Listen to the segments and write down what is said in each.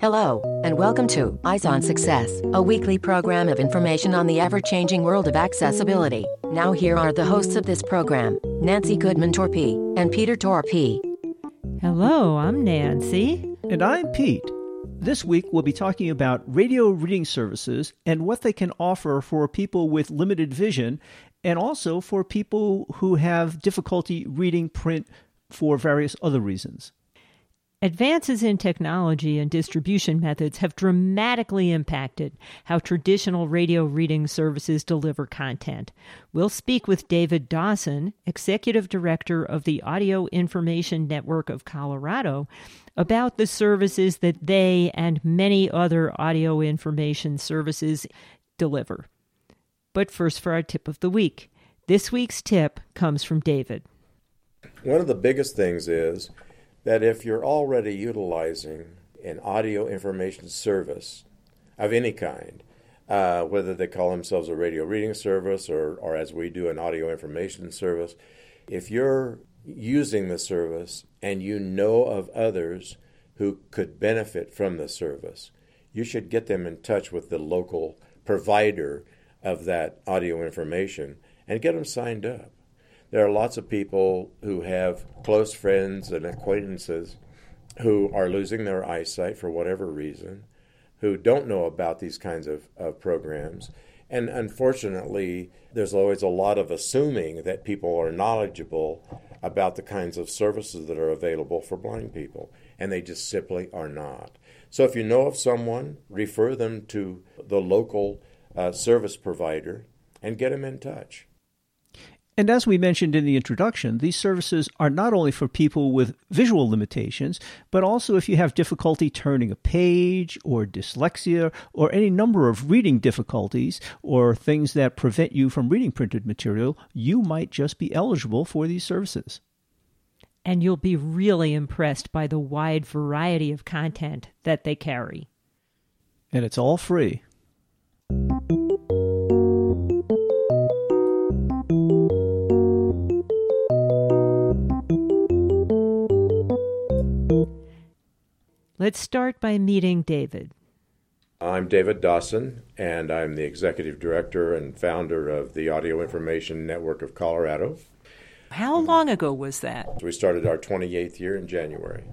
Hello, and welcome to Eyes on Success, a weekly program of information on the ever changing world of accessibility. Now, here are the hosts of this program Nancy Goodman Torpey and Peter Torpey. Hello, I'm Nancy. And I'm Pete. This week, we'll be talking about radio reading services and what they can offer for people with limited vision and also for people who have difficulty reading print for various other reasons. Advances in technology and distribution methods have dramatically impacted how traditional radio reading services deliver content. We'll speak with David Dawson, Executive Director of the Audio Information Network of Colorado, about the services that they and many other audio information services deliver. But first, for our tip of the week. This week's tip comes from David. One of the biggest things is that if you're already utilizing an audio information service of any kind, uh, whether they call themselves a radio reading service or, or as we do, an audio information service, if you're using the service and you know of others who could benefit from the service, you should get them in touch with the local provider of that audio information and get them signed up there are lots of people who have close friends and acquaintances who are losing their eyesight for whatever reason, who don't know about these kinds of, of programs. And unfortunately, there's always a lot of assuming that people are knowledgeable about the kinds of services that are available for blind people, and they just simply are not. So if you know of someone, refer them to the local uh, service provider and get them in touch. And as we mentioned in the introduction, these services are not only for people with visual limitations, but also if you have difficulty turning a page or dyslexia or any number of reading difficulties or things that prevent you from reading printed material, you might just be eligible for these services. And you'll be really impressed by the wide variety of content that they carry. And it's all free. Let's start by meeting David. I'm David Dawson, and I'm the executive director and founder of the Audio Information Network of Colorado. How long ago was that? We started our 28th year in January.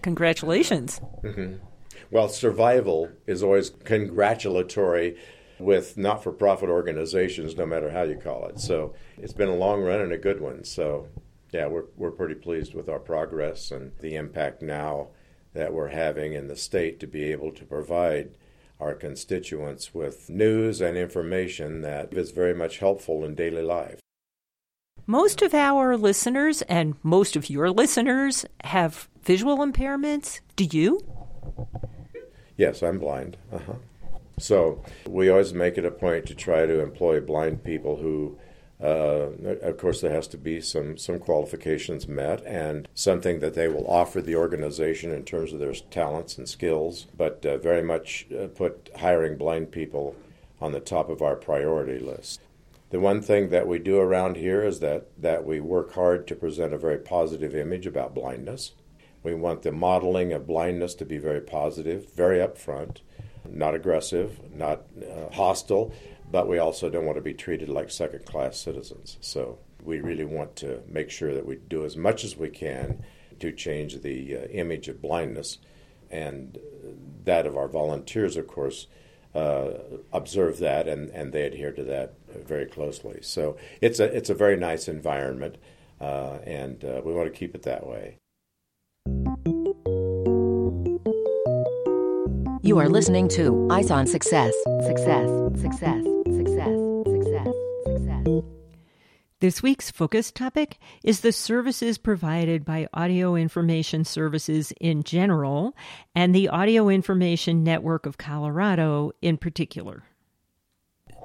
Congratulations. Mm-hmm. Well, survival is always congratulatory with not for profit organizations, no matter how you call it. So it's been a long run and a good one. So, yeah, we're, we're pretty pleased with our progress and the impact now that we're having in the state to be able to provide our constituents with news and information that is very much helpful in daily life. Most of our listeners and most of your listeners have visual impairments. Do you? Yes, I'm blind. Uh-huh. So we always make it a point to try to employ blind people who uh, of course, there has to be some, some qualifications met and something that they will offer the organization in terms of their talents and skills, but uh, very much uh, put hiring blind people on the top of our priority list. The one thing that we do around here is that, that we work hard to present a very positive image about blindness. We want the modeling of blindness to be very positive, very upfront, not aggressive, not uh, hostile, but we also don't want to be treated like second class citizens. So we really want to make sure that we do as much as we can to change the uh, image of blindness and that of our volunteers, of course. Uh, observe that and, and they adhere to that very closely. So it's a it's a very nice environment, uh, and uh, we want to keep it that way. You are listening to Eyes on Success. Success. Success. Success. Success. Success. This week's focus topic is the services provided by Audio Information Services in general and the Audio Information Network of Colorado in particular.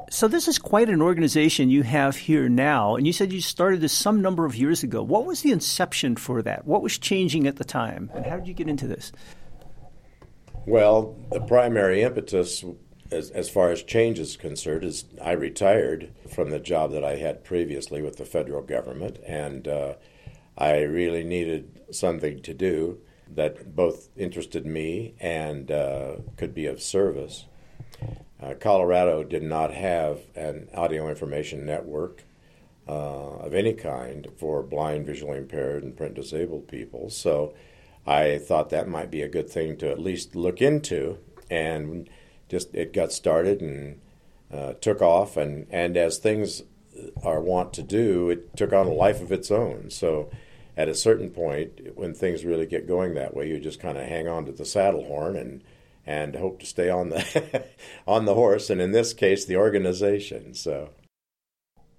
So, this is quite an organization you have here now, and you said you started this some number of years ago. What was the inception for that? What was changing at the time, and how did you get into this? Well, the primary impetus, as, as far as change is concerned, is I retired from the job that I had previously with the federal government, and uh, I really needed something to do. that both interested me and uh, could be of service. Uh, Colorado did not have an audio information network uh, of any kind for blind, visually impaired, and print disabled people. So I thought that might be a good thing to at least look into. And just it got started and uh, took off. And, and as things are wont to do, it took on a life of its own. So at a certain point, when things really get going that way, you just kind of hang on to the saddle horn and and hope to stay on the on the horse. And in this case, the organization. So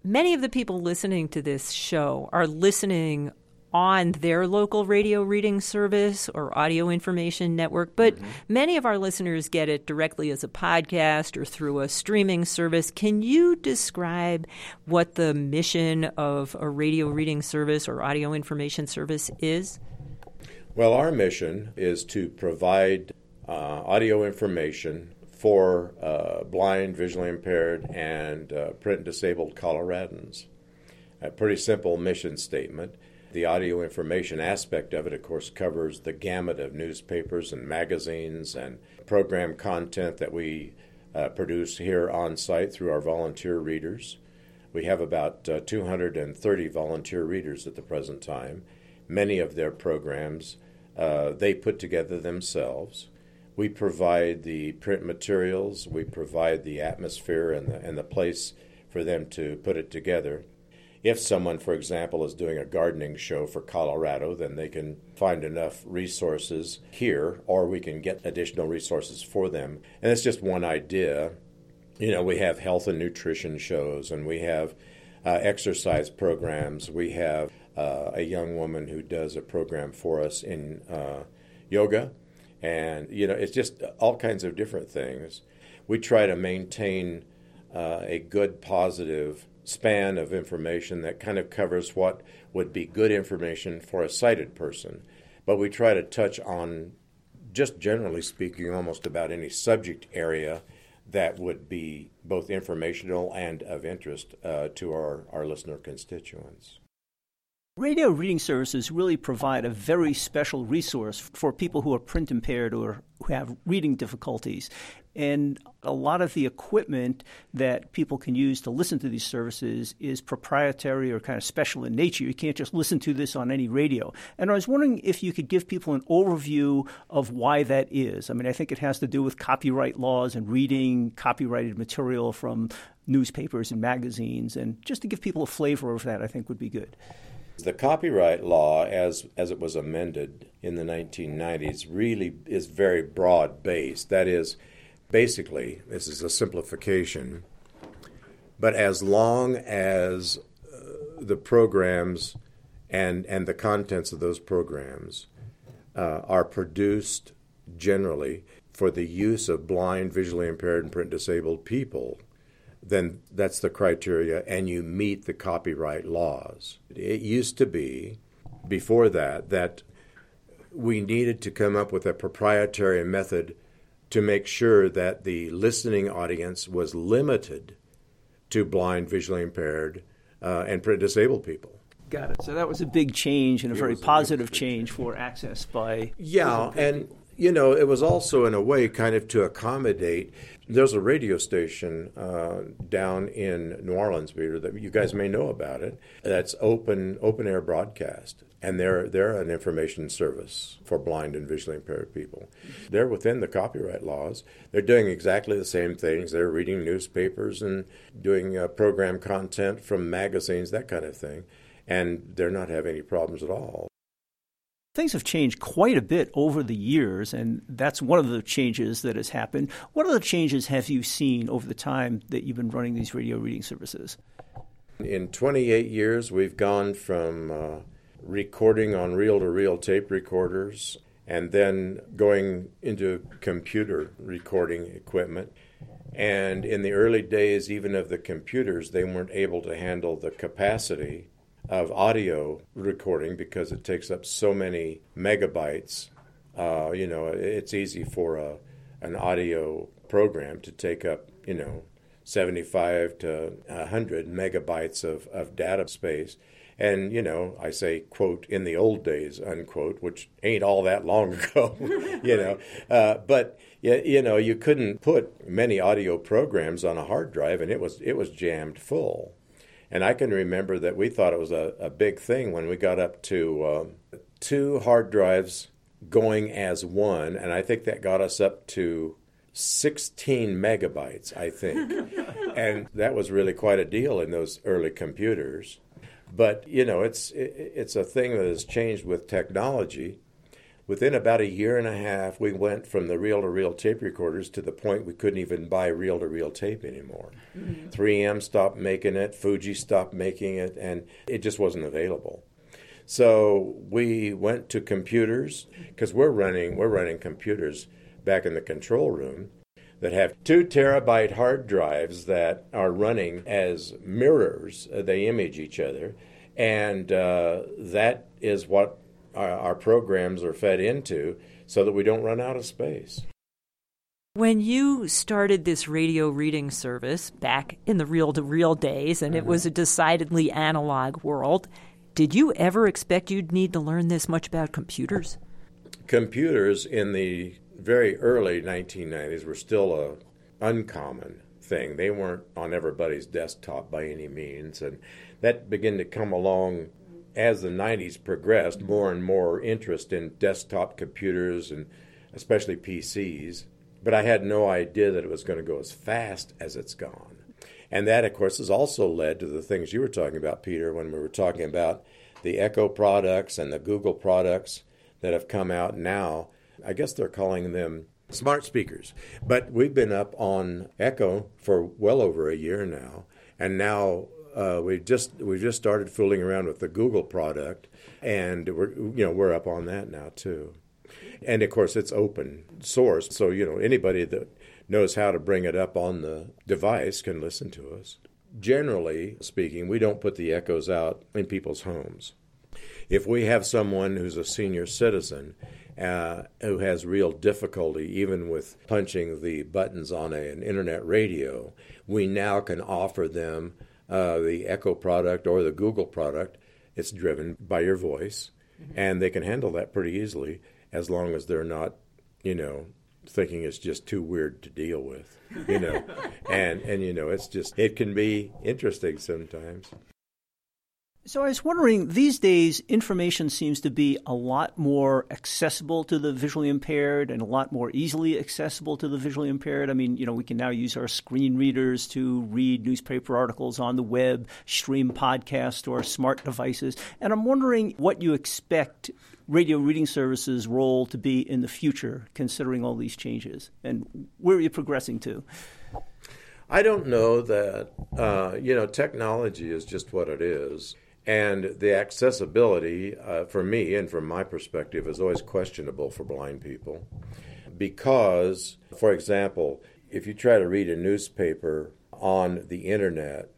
many of the people listening to this show are listening on their local radio reading service or audio information network, but mm-hmm. many of our listeners get it directly as a podcast or through a streaming service. Can you describe what the mission of a radio reading service or audio information service is? Well, our mission is to provide uh, audio information for uh, blind, visually impaired, and uh, print disabled Coloradans. A pretty simple mission statement. The audio information aspect of it, of course, covers the gamut of newspapers and magazines and program content that we uh, produce here on site through our volunteer readers. We have about uh, 230 volunteer readers at the present time. Many of their programs uh, they put together themselves. We provide the print materials, we provide the atmosphere and the, and the place for them to put it together. If someone, for example, is doing a gardening show for Colorado, then they can find enough resources here, or we can get additional resources for them. And that's just one idea. You know, we have health and nutrition shows, and we have uh, exercise programs. We have uh, a young woman who does a program for us in uh, yoga. And, you know, it's just all kinds of different things. We try to maintain uh, a good, positive span of information that kind of covers what would be good information for a sighted person. But we try to touch on, just generally speaking, almost about any subject area that would be both informational and of interest uh, to our, our listener constituents. Radio reading services really provide a very special resource for people who are print impaired or who have reading difficulties. And a lot of the equipment that people can use to listen to these services is proprietary or kind of special in nature. You can't just listen to this on any radio. And I was wondering if you could give people an overview of why that is. I mean, I think it has to do with copyright laws and reading copyrighted material from newspapers and magazines. And just to give people a flavor of that, I think would be good. The copyright law, as, as it was amended in the 1990s, really is very broad based. That is, basically, this is a simplification, but as long as uh, the programs and, and the contents of those programs uh, are produced generally for the use of blind, visually impaired, and print disabled people, then that's the criteria, and you meet the copyright laws. It used to be, before that, that we needed to come up with a proprietary method to make sure that the listening audience was limited to blind, visually impaired, uh, and print disabled people. Got it. So that was a big change and a it very positive a change for access by. Yeah, and people you know, it was also in a way kind of to accommodate. There's a radio station uh, down in New Orleans, Peter, that you guys may know about it. That's open open air broadcast, and they're they're an information service for blind and visually impaired people. They're within the copyright laws. They're doing exactly the same things. They're reading newspapers and doing uh, program content from magazines, that kind of thing, and they're not having any problems at all. Things have changed quite a bit over the years, and that's one of the changes that has happened. What other changes have you seen over the time that you've been running these radio reading services? In 28 years, we've gone from uh, recording on reel to reel tape recorders and then going into computer recording equipment. And in the early days, even of the computers, they weren't able to handle the capacity of audio recording because it takes up so many megabytes. Uh, you know, it's easy for a, an audio program to take up, you know, 75 to 100 megabytes of, of data space. And, you know, I say, quote, in the old days, unquote, which ain't all that long ago, you know. Uh, but, you know, you couldn't put many audio programs on a hard drive and it was, it was jammed full. And I can remember that we thought it was a, a big thing when we got up to um, two hard drives going as one. And I think that got us up to 16 megabytes, I think. and that was really quite a deal in those early computers. But you know, it's it's a thing that has changed with technology. Within about a year and a half, we went from the reel-to-reel tape recorders to the point we couldn't even buy reel-to-reel tape anymore. Mm-hmm. 3M stopped making it, Fuji stopped making it, and it just wasn't available. So we went to computers because we're running we're running computers back in the control room that have two terabyte hard drives that are running as mirrors. Uh, they image each other. And uh, that is what our, programs are fed into so that we don't run out of space. When you started this radio reading service back in the reel to reel days, and mm-hmm. it was a decidedly analog world, did you ever expect you'd need to learn this much about computers? Computers in the very early 1990s were still a uncommon thing. They weren't on everybody's desktop by any means, and that began to come along as the 90s progressed. More and more interest in desktop computers and especially PCs. But I had no idea that it was going to go as fast as it's gone. And that, of course, has also led to the things you were talking about, Peter, when we were talking about the Echo products and the Google products that have come out now I guess they're calling them smart speakers. But we've been up on Echo for well over a year now, and now uh, we just we just started fooling around with the Google product, and we're you know we're up on that now too. And of course, it's open source, so you know anybody that knows how to bring it up on the device can listen to us. Generally speaking, we don't put the echoes out in people's homes. If we have someone who's a senior citizen uh, who has real difficulty even with punching the buttons on a, an internet radio, we now can offer them uh, the Echo product or the Google product. It's driven by your voice, mm-hmm. and they can handle that pretty easily as long as they're not, you know, thinking it's just too weird to deal with, you know. and and you know, it's just it can be interesting sometimes. So I was wondering, these days, information seems to be a lot more accessible to the visually impaired and a lot more easily accessible to the visually impaired. I mean, you know, we can now use our screen readers to read newspaper articles on the web, stream podcasts to our smart devices. And I'm wondering what you expect radio reading services role to be in the future, considering all these changes, and where are you progressing to? I don't know that, uh, you know, technology is just what it is. And the accessibility, uh, for me and from my perspective, is always questionable for blind people. Because, for example, if you try to read a newspaper on the internet,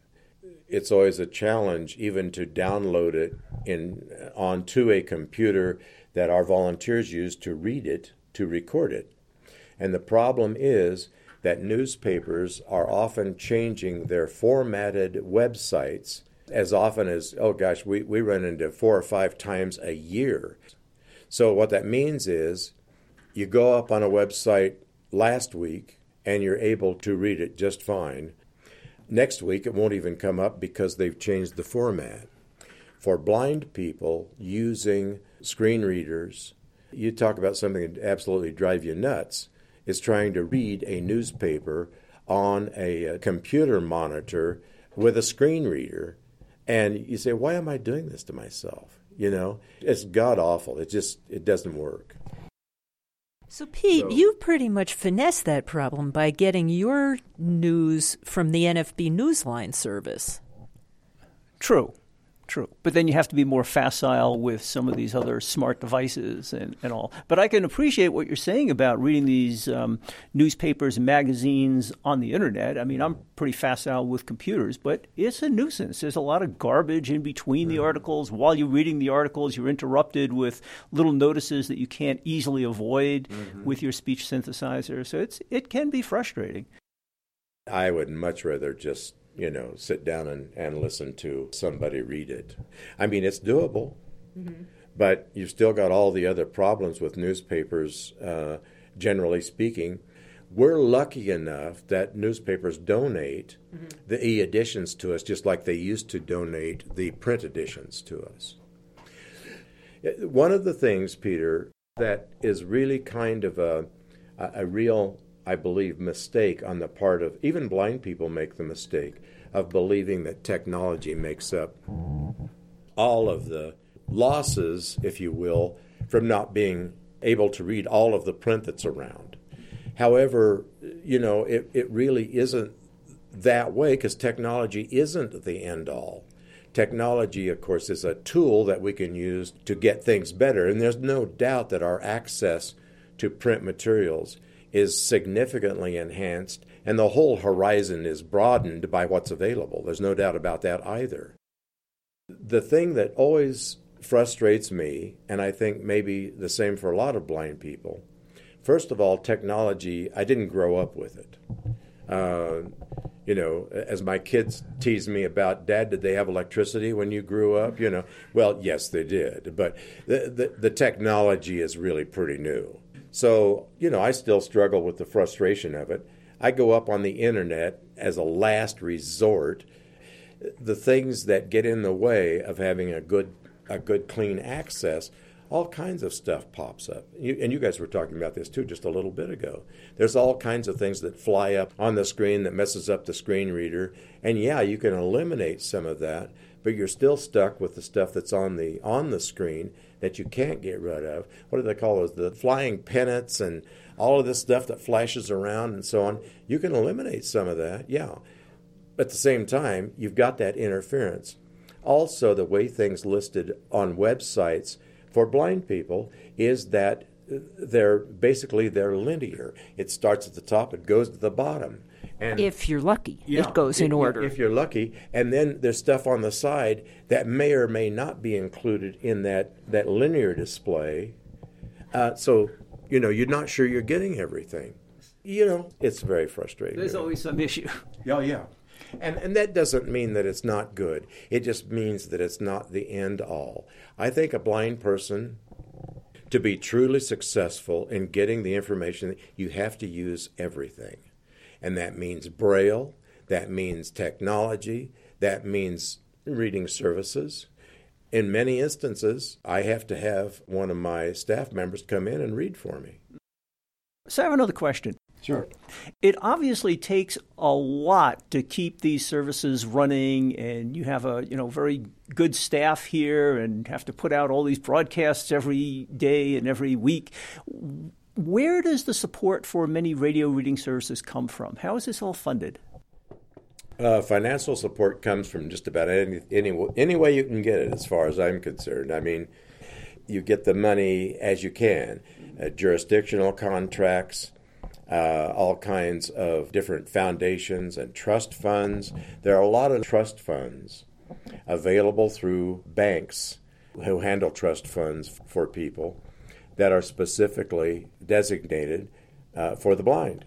it's always a challenge even to download it in onto a computer that our volunteers use to read it, to record it. And the problem is that newspapers are often changing their formatted websites as often as, oh gosh, we, we run into four or five times a year. So, what that means is you go up on a website last week and you're able to read it just fine. Next week, it won't even come up because they've changed the format. For blind people using screen readers, you talk about something that absolutely drive you nuts is trying to read a newspaper on a uh, computer monitor with a screen reader and you say, why am I doing this to myself? You know, it's god awful. It just it doesn't work. So, Pete, so, you've pretty much finessed that problem by getting your news from the NFB Newsline service. True. True. But then you have to be more facile with some of these other smart devices and, and all. But I can appreciate what you're saying about reading these um, newspapers and magazines on the internet. I mean, I'm pretty facile with computers, but it's a nuisance. There's a lot of garbage in between the mm-hmm. articles. While you're reading the articles, you're interrupted with little notices that you can't easily avoid mm-hmm. with your speech synthesizer. So it's it can be frustrating. I would much rather just you know, sit down and, and listen to somebody read it. I mean, it's doable, mm-hmm. but you've still got all the other problems with newspapers, uh, generally speaking. We're lucky enough that newspapers donate mm-hmm. the e editions to us just like they used to donate the print editions to us. One of the things, Peter, that is really kind of a, a real I believe, mistake on the part of even blind people make the mistake of believing that technology makes up all of the losses, if you will, from not being able to read all of the print that's around. However, you know, it, it really isn't that way because technology isn't the end all. Technology, of course, is a tool that we can use to get things better, and there's no doubt that our access to print materials is significantly enhanced, and the whole horizon is broadened by what's available. There's no doubt about that either. The thing that always frustrates me, and I think maybe the same for a lot of blind people, first of all, technology, I didn't grow up with it. Uh, you know, as my kids tease me about, Dad, did they have electricity when you grew up? You know, well, yes, they did, but the, the, the technology is really pretty new. So, you know, I still struggle with the frustration of it. I go up on the internet as a last resort. The things that get in the way of having a good, a good, clean access, all kinds of stuff pops up. You, and you guys were talking about this too just a little bit ago. There's all kinds of things that fly up on the screen that messes up the screen reader. And yeah, you can eliminate some of that, but you're still stuck with the stuff that's on the on the screen that you can't get rid of. What do they call those? The flying pennants and all of this stuff that flashes around and so on. You can eliminate some of that, yeah. At the same time, you've got that interference. Also, the way things listed on websites for blind people is that they're basically they're linear. It starts at the top, it goes to the bottom. And if you're lucky, yeah, it goes in order. If you're lucky, and then there's stuff on the side that may or may not be included in that that linear display. Uh, so you know you're not sure you're getting everything. You know it's very frustrating. There's always some issue. Yeah, yeah. And, and that doesn't mean that it's not good. It just means that it's not the end all. I think a blind person, to be truly successful in getting the information, you have to use everything and that means Braille, that means technology, that means reading services. In many instances, I have to have one of my staff members come in and read for me. So I have another question. Sure. It obviously takes a lot to keep these services running, and you have a you know very good staff here, and have to put out all these broadcasts every day and every week where does the support for many radio reading services come from? How is this all funded? Uh, financial support comes from just about any, any any way you can get it, as far as I'm concerned. I mean, you get the money as you can, uh, jurisdictional contracts, uh, all kinds of different foundations and trust funds. There are a lot of trust funds available through banks who handle trust funds for people that are specifically designated uh, for the blind.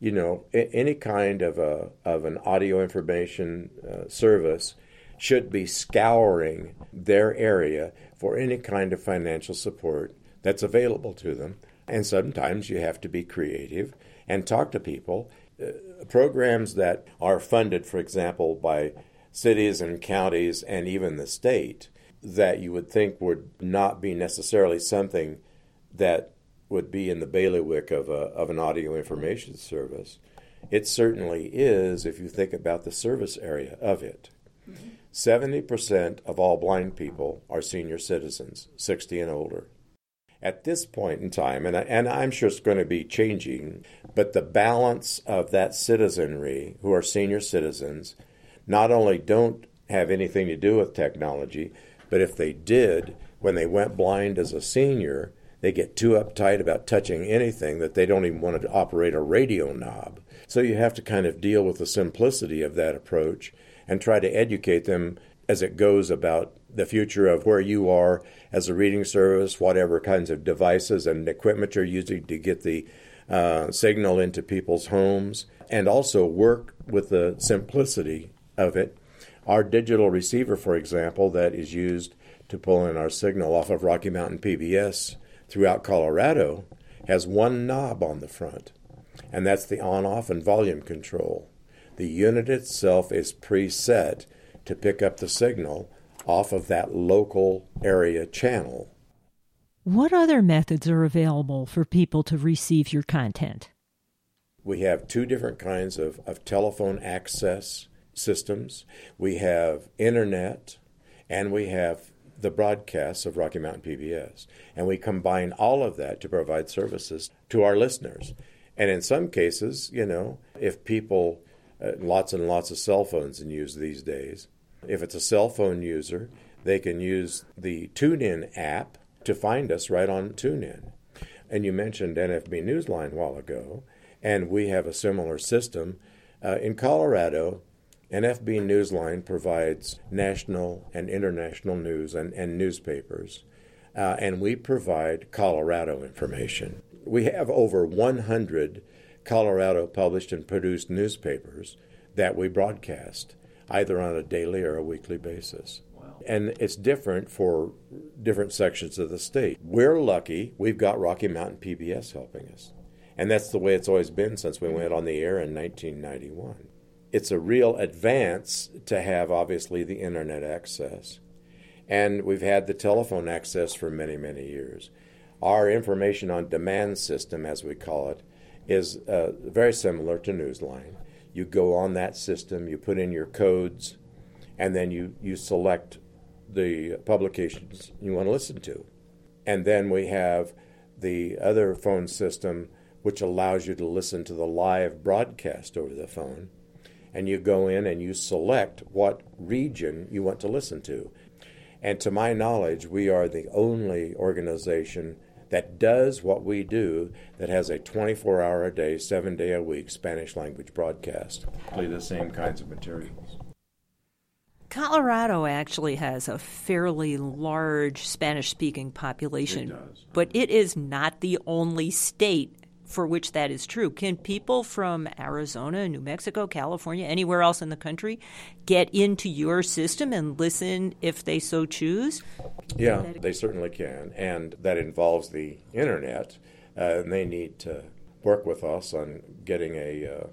You know, any kind of a of an audio information uh, service should be scouring their area for any kind of financial support that's available to them. And sometimes you have to be creative and talk to people. Uh, programs that are funded, for example, by cities and counties and even the state, that you would think would not be necessarily something that would be in the bailiwick of, a, of an audio information service. It certainly is if you think about the service area of it. 70% of all blind people are senior citizens, 60 and older. At this point in time, and, I, and I'm sure it's going to be changing, but the balance of that citizenry who are senior citizens not only don't have anything to do with technology, but if they did, when they went blind as a senior, they get too uptight about touching anything that they don't even want to operate a radio knob. So you have to kind of deal with the simplicity of that approach and try to educate them as it goes about the future of where you are as a reading service, whatever kinds of devices and equipment you're using to get the uh, signal into people's homes and also work with the simplicity of it. Our digital receiver, for example, that is used to pull in our signal off of Rocky Mountain PBS throughout Colorado, has one knob on the front, and that's the on off and volume control. The unit itself is preset to pick up the signal off of that local area channel. What other methods are available for people to receive your content? We have two different kinds of, of telephone access systems. We have internet and we have the broadcasts of Rocky Mountain PBS. And we combine all of that to provide services to our listeners. And in some cases, you know, if people, uh, lots and lots of cell phones in use these days, if it's a cell phone user, they can use the TuneIn app to find us right on TuneIn. And you mentioned NFB Newsline a while ago, and we have a similar system. Uh, in Colorado, NFB Newsline provides national and international news and, and newspapers, uh, and we provide Colorado information. We have over 100 Colorado published and produced newspapers that we broadcast, either on a daily or a weekly basis. And it's different for different sections of the state. We're lucky we've got Rocky Mountain PBS helping us. And that's the way it's always been since we went on the air in 1991. It's a real advance to have, obviously, the internet access. And we've had the telephone access for many, many years. Our information on demand system, as we call it, is uh, very similar to Newsline. You go on that system, you put in your codes, and then you, you select the publications you want to listen to. And then we have the other phone system, which allows you to listen to the live broadcast over the phone. And you go in and you select what region you want to listen to. And to my knowledge, we are the only organization that does what we do that has a 24 hour a day, seven day a week Spanish language broadcast. Play the same kinds of materials. Colorado actually has a fairly large Spanish speaking population, It does. but it is not the only state for which that is true. Can people from Arizona, New Mexico, California, anywhere else in the country get into your system and listen if they so choose? Yeah, they certainly can, and that involves the internet, uh, and they need to work with us on getting a uh,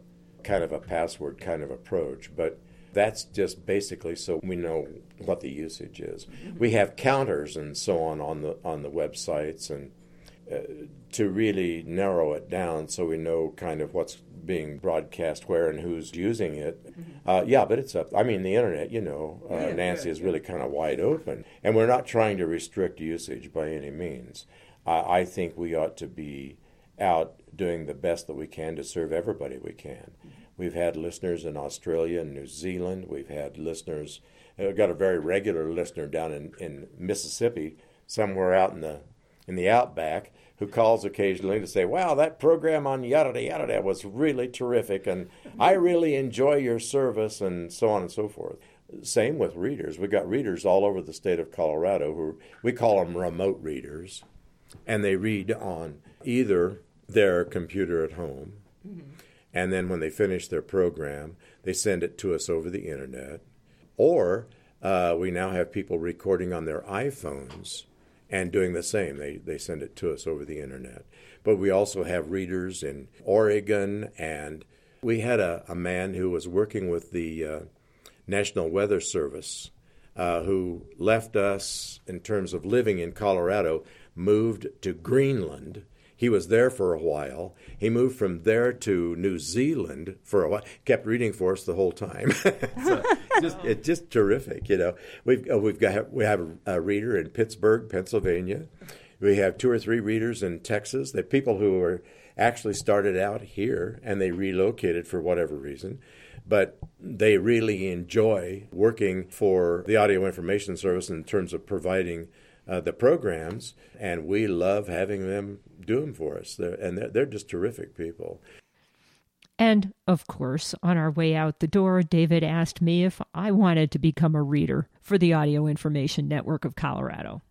kind of a password kind of approach. But that's just basically so we know what the usage is. We have counters and so on on the on the websites and. Uh, to really narrow it down so we know kind of what's being broadcast where and who's using it. Uh, yeah, but it's up. I mean, the internet, you know, uh, Nancy is really kind of wide open, and we're not trying to restrict usage by any means. Uh, I think we ought to be out doing the best that we can to serve everybody we can. We've had listeners in Australia and New Zealand. We've had listeners. I've got a very regular listener down in, in Mississippi, somewhere out in the in the outback who calls occasionally to say, "Wow, that program on yada da yada da was really terrific, and I really enjoy your service," and so on and so forth. Same with readers. We've got readers all over the state of Colorado who we call them remote readers, and they read on either their computer at home, and then when they finish their program, they send it to us over the internet, or uh, we now have people recording on their iPhones and doing the same. They, they send it to us over the internet. But we also have readers in Oregon, and we had a, a man who was working with the uh, National Weather Service uh, who left us in terms of living in Colorado, moved to Greenland. He was there for a while. He moved from there to New Zealand for a while. Kept reading for us the whole time. so just, it's just terrific, you know. We've uh, we've got we have a, reader in Pittsburgh, Pennsylvania. We have two or three readers in Texas. They're people who are actually started out here and they relocated for whatever reason, but they really enjoy working for the Audio Information Service in terms of providing uh, the programs, and we love having them do them for us. They're, and they're, they're just terrific people. And of course, on our way out the door, David asked me if I wanted to become a reader for the Audio Information Network of Colorado.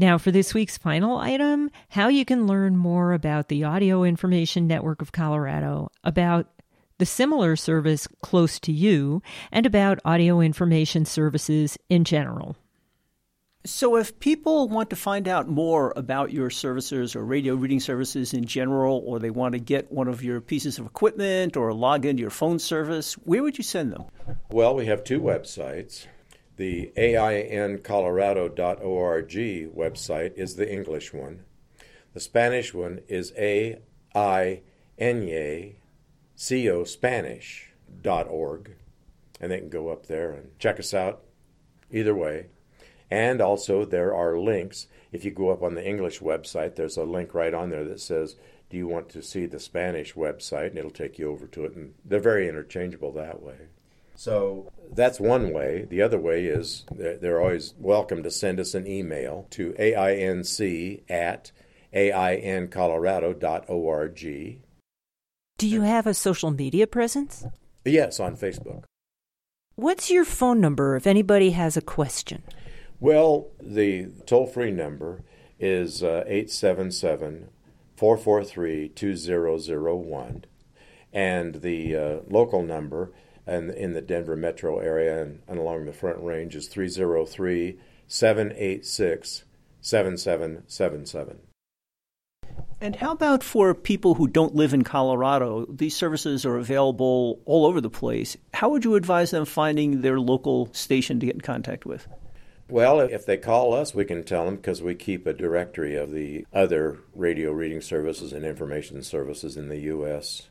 Now, for this week's final item, how you can learn more about the Audio Information Network of Colorado, about the similar service close to you, and about audio information services in general. So, if people want to find out more about your services or radio reading services in general, or they want to get one of your pieces of equipment or log into your phone service, where would you send them? Well, we have two websites. The aincolorado.org website is the English one. The Spanish one is A I N A C O Spanish.org. And they can go up there and check us out either way. And also, there are links. If you go up on the English website, there's a link right on there that says, Do you want to see the Spanish website? And it'll take you over to it. And they're very interchangeable that way. So that's one way. The other way is they're always welcome to send us an email to ainc at aincolorado.org. Do you have a social media presence? Yes, on Facebook. What's your phone number if anybody has a question? Well, the toll free number is uh, 877 443 2001, and the uh, local number and in the Denver metro area and, and along the Front Range is 303 786 7777. And how about for people who don't live in Colorado? These services are available all over the place. How would you advise them finding their local station to get in contact with? Well, if they call us, we can tell them because we keep a directory of the other radio reading services and information services in the U.S.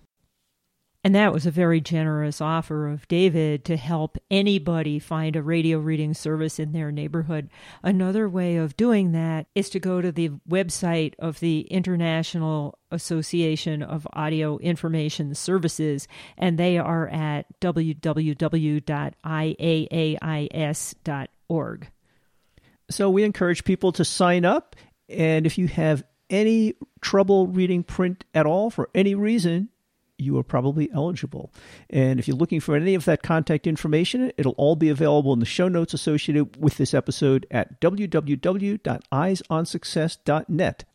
And that was a very generous offer of David to help anybody find a radio reading service in their neighborhood. Another way of doing that is to go to the website of the International Association of Audio Information Services, and they are at www.iaais.org. So we encourage people to sign up, and if you have any trouble reading print at all for any reason, you are probably eligible. And if you're looking for any of that contact information, it'll all be available in the show notes associated with this episode at www.eyesonsuccess.net.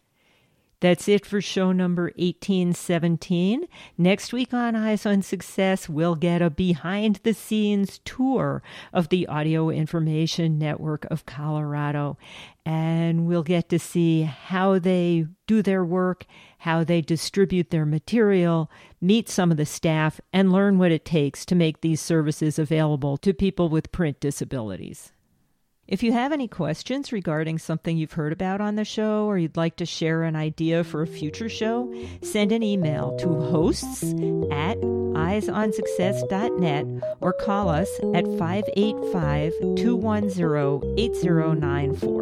That's it for show number 1817. Next week on Eyes on Success, we'll get a behind the scenes tour of the Audio Information Network of Colorado. And we'll get to see how they do their work, how they distribute their material, meet some of the staff, and learn what it takes to make these services available to people with print disabilities. If you have any questions regarding something you've heard about on the show or you'd like to share an idea for a future show, send an email to hosts at eyesonsuccess.net or call us at 585 210 8094.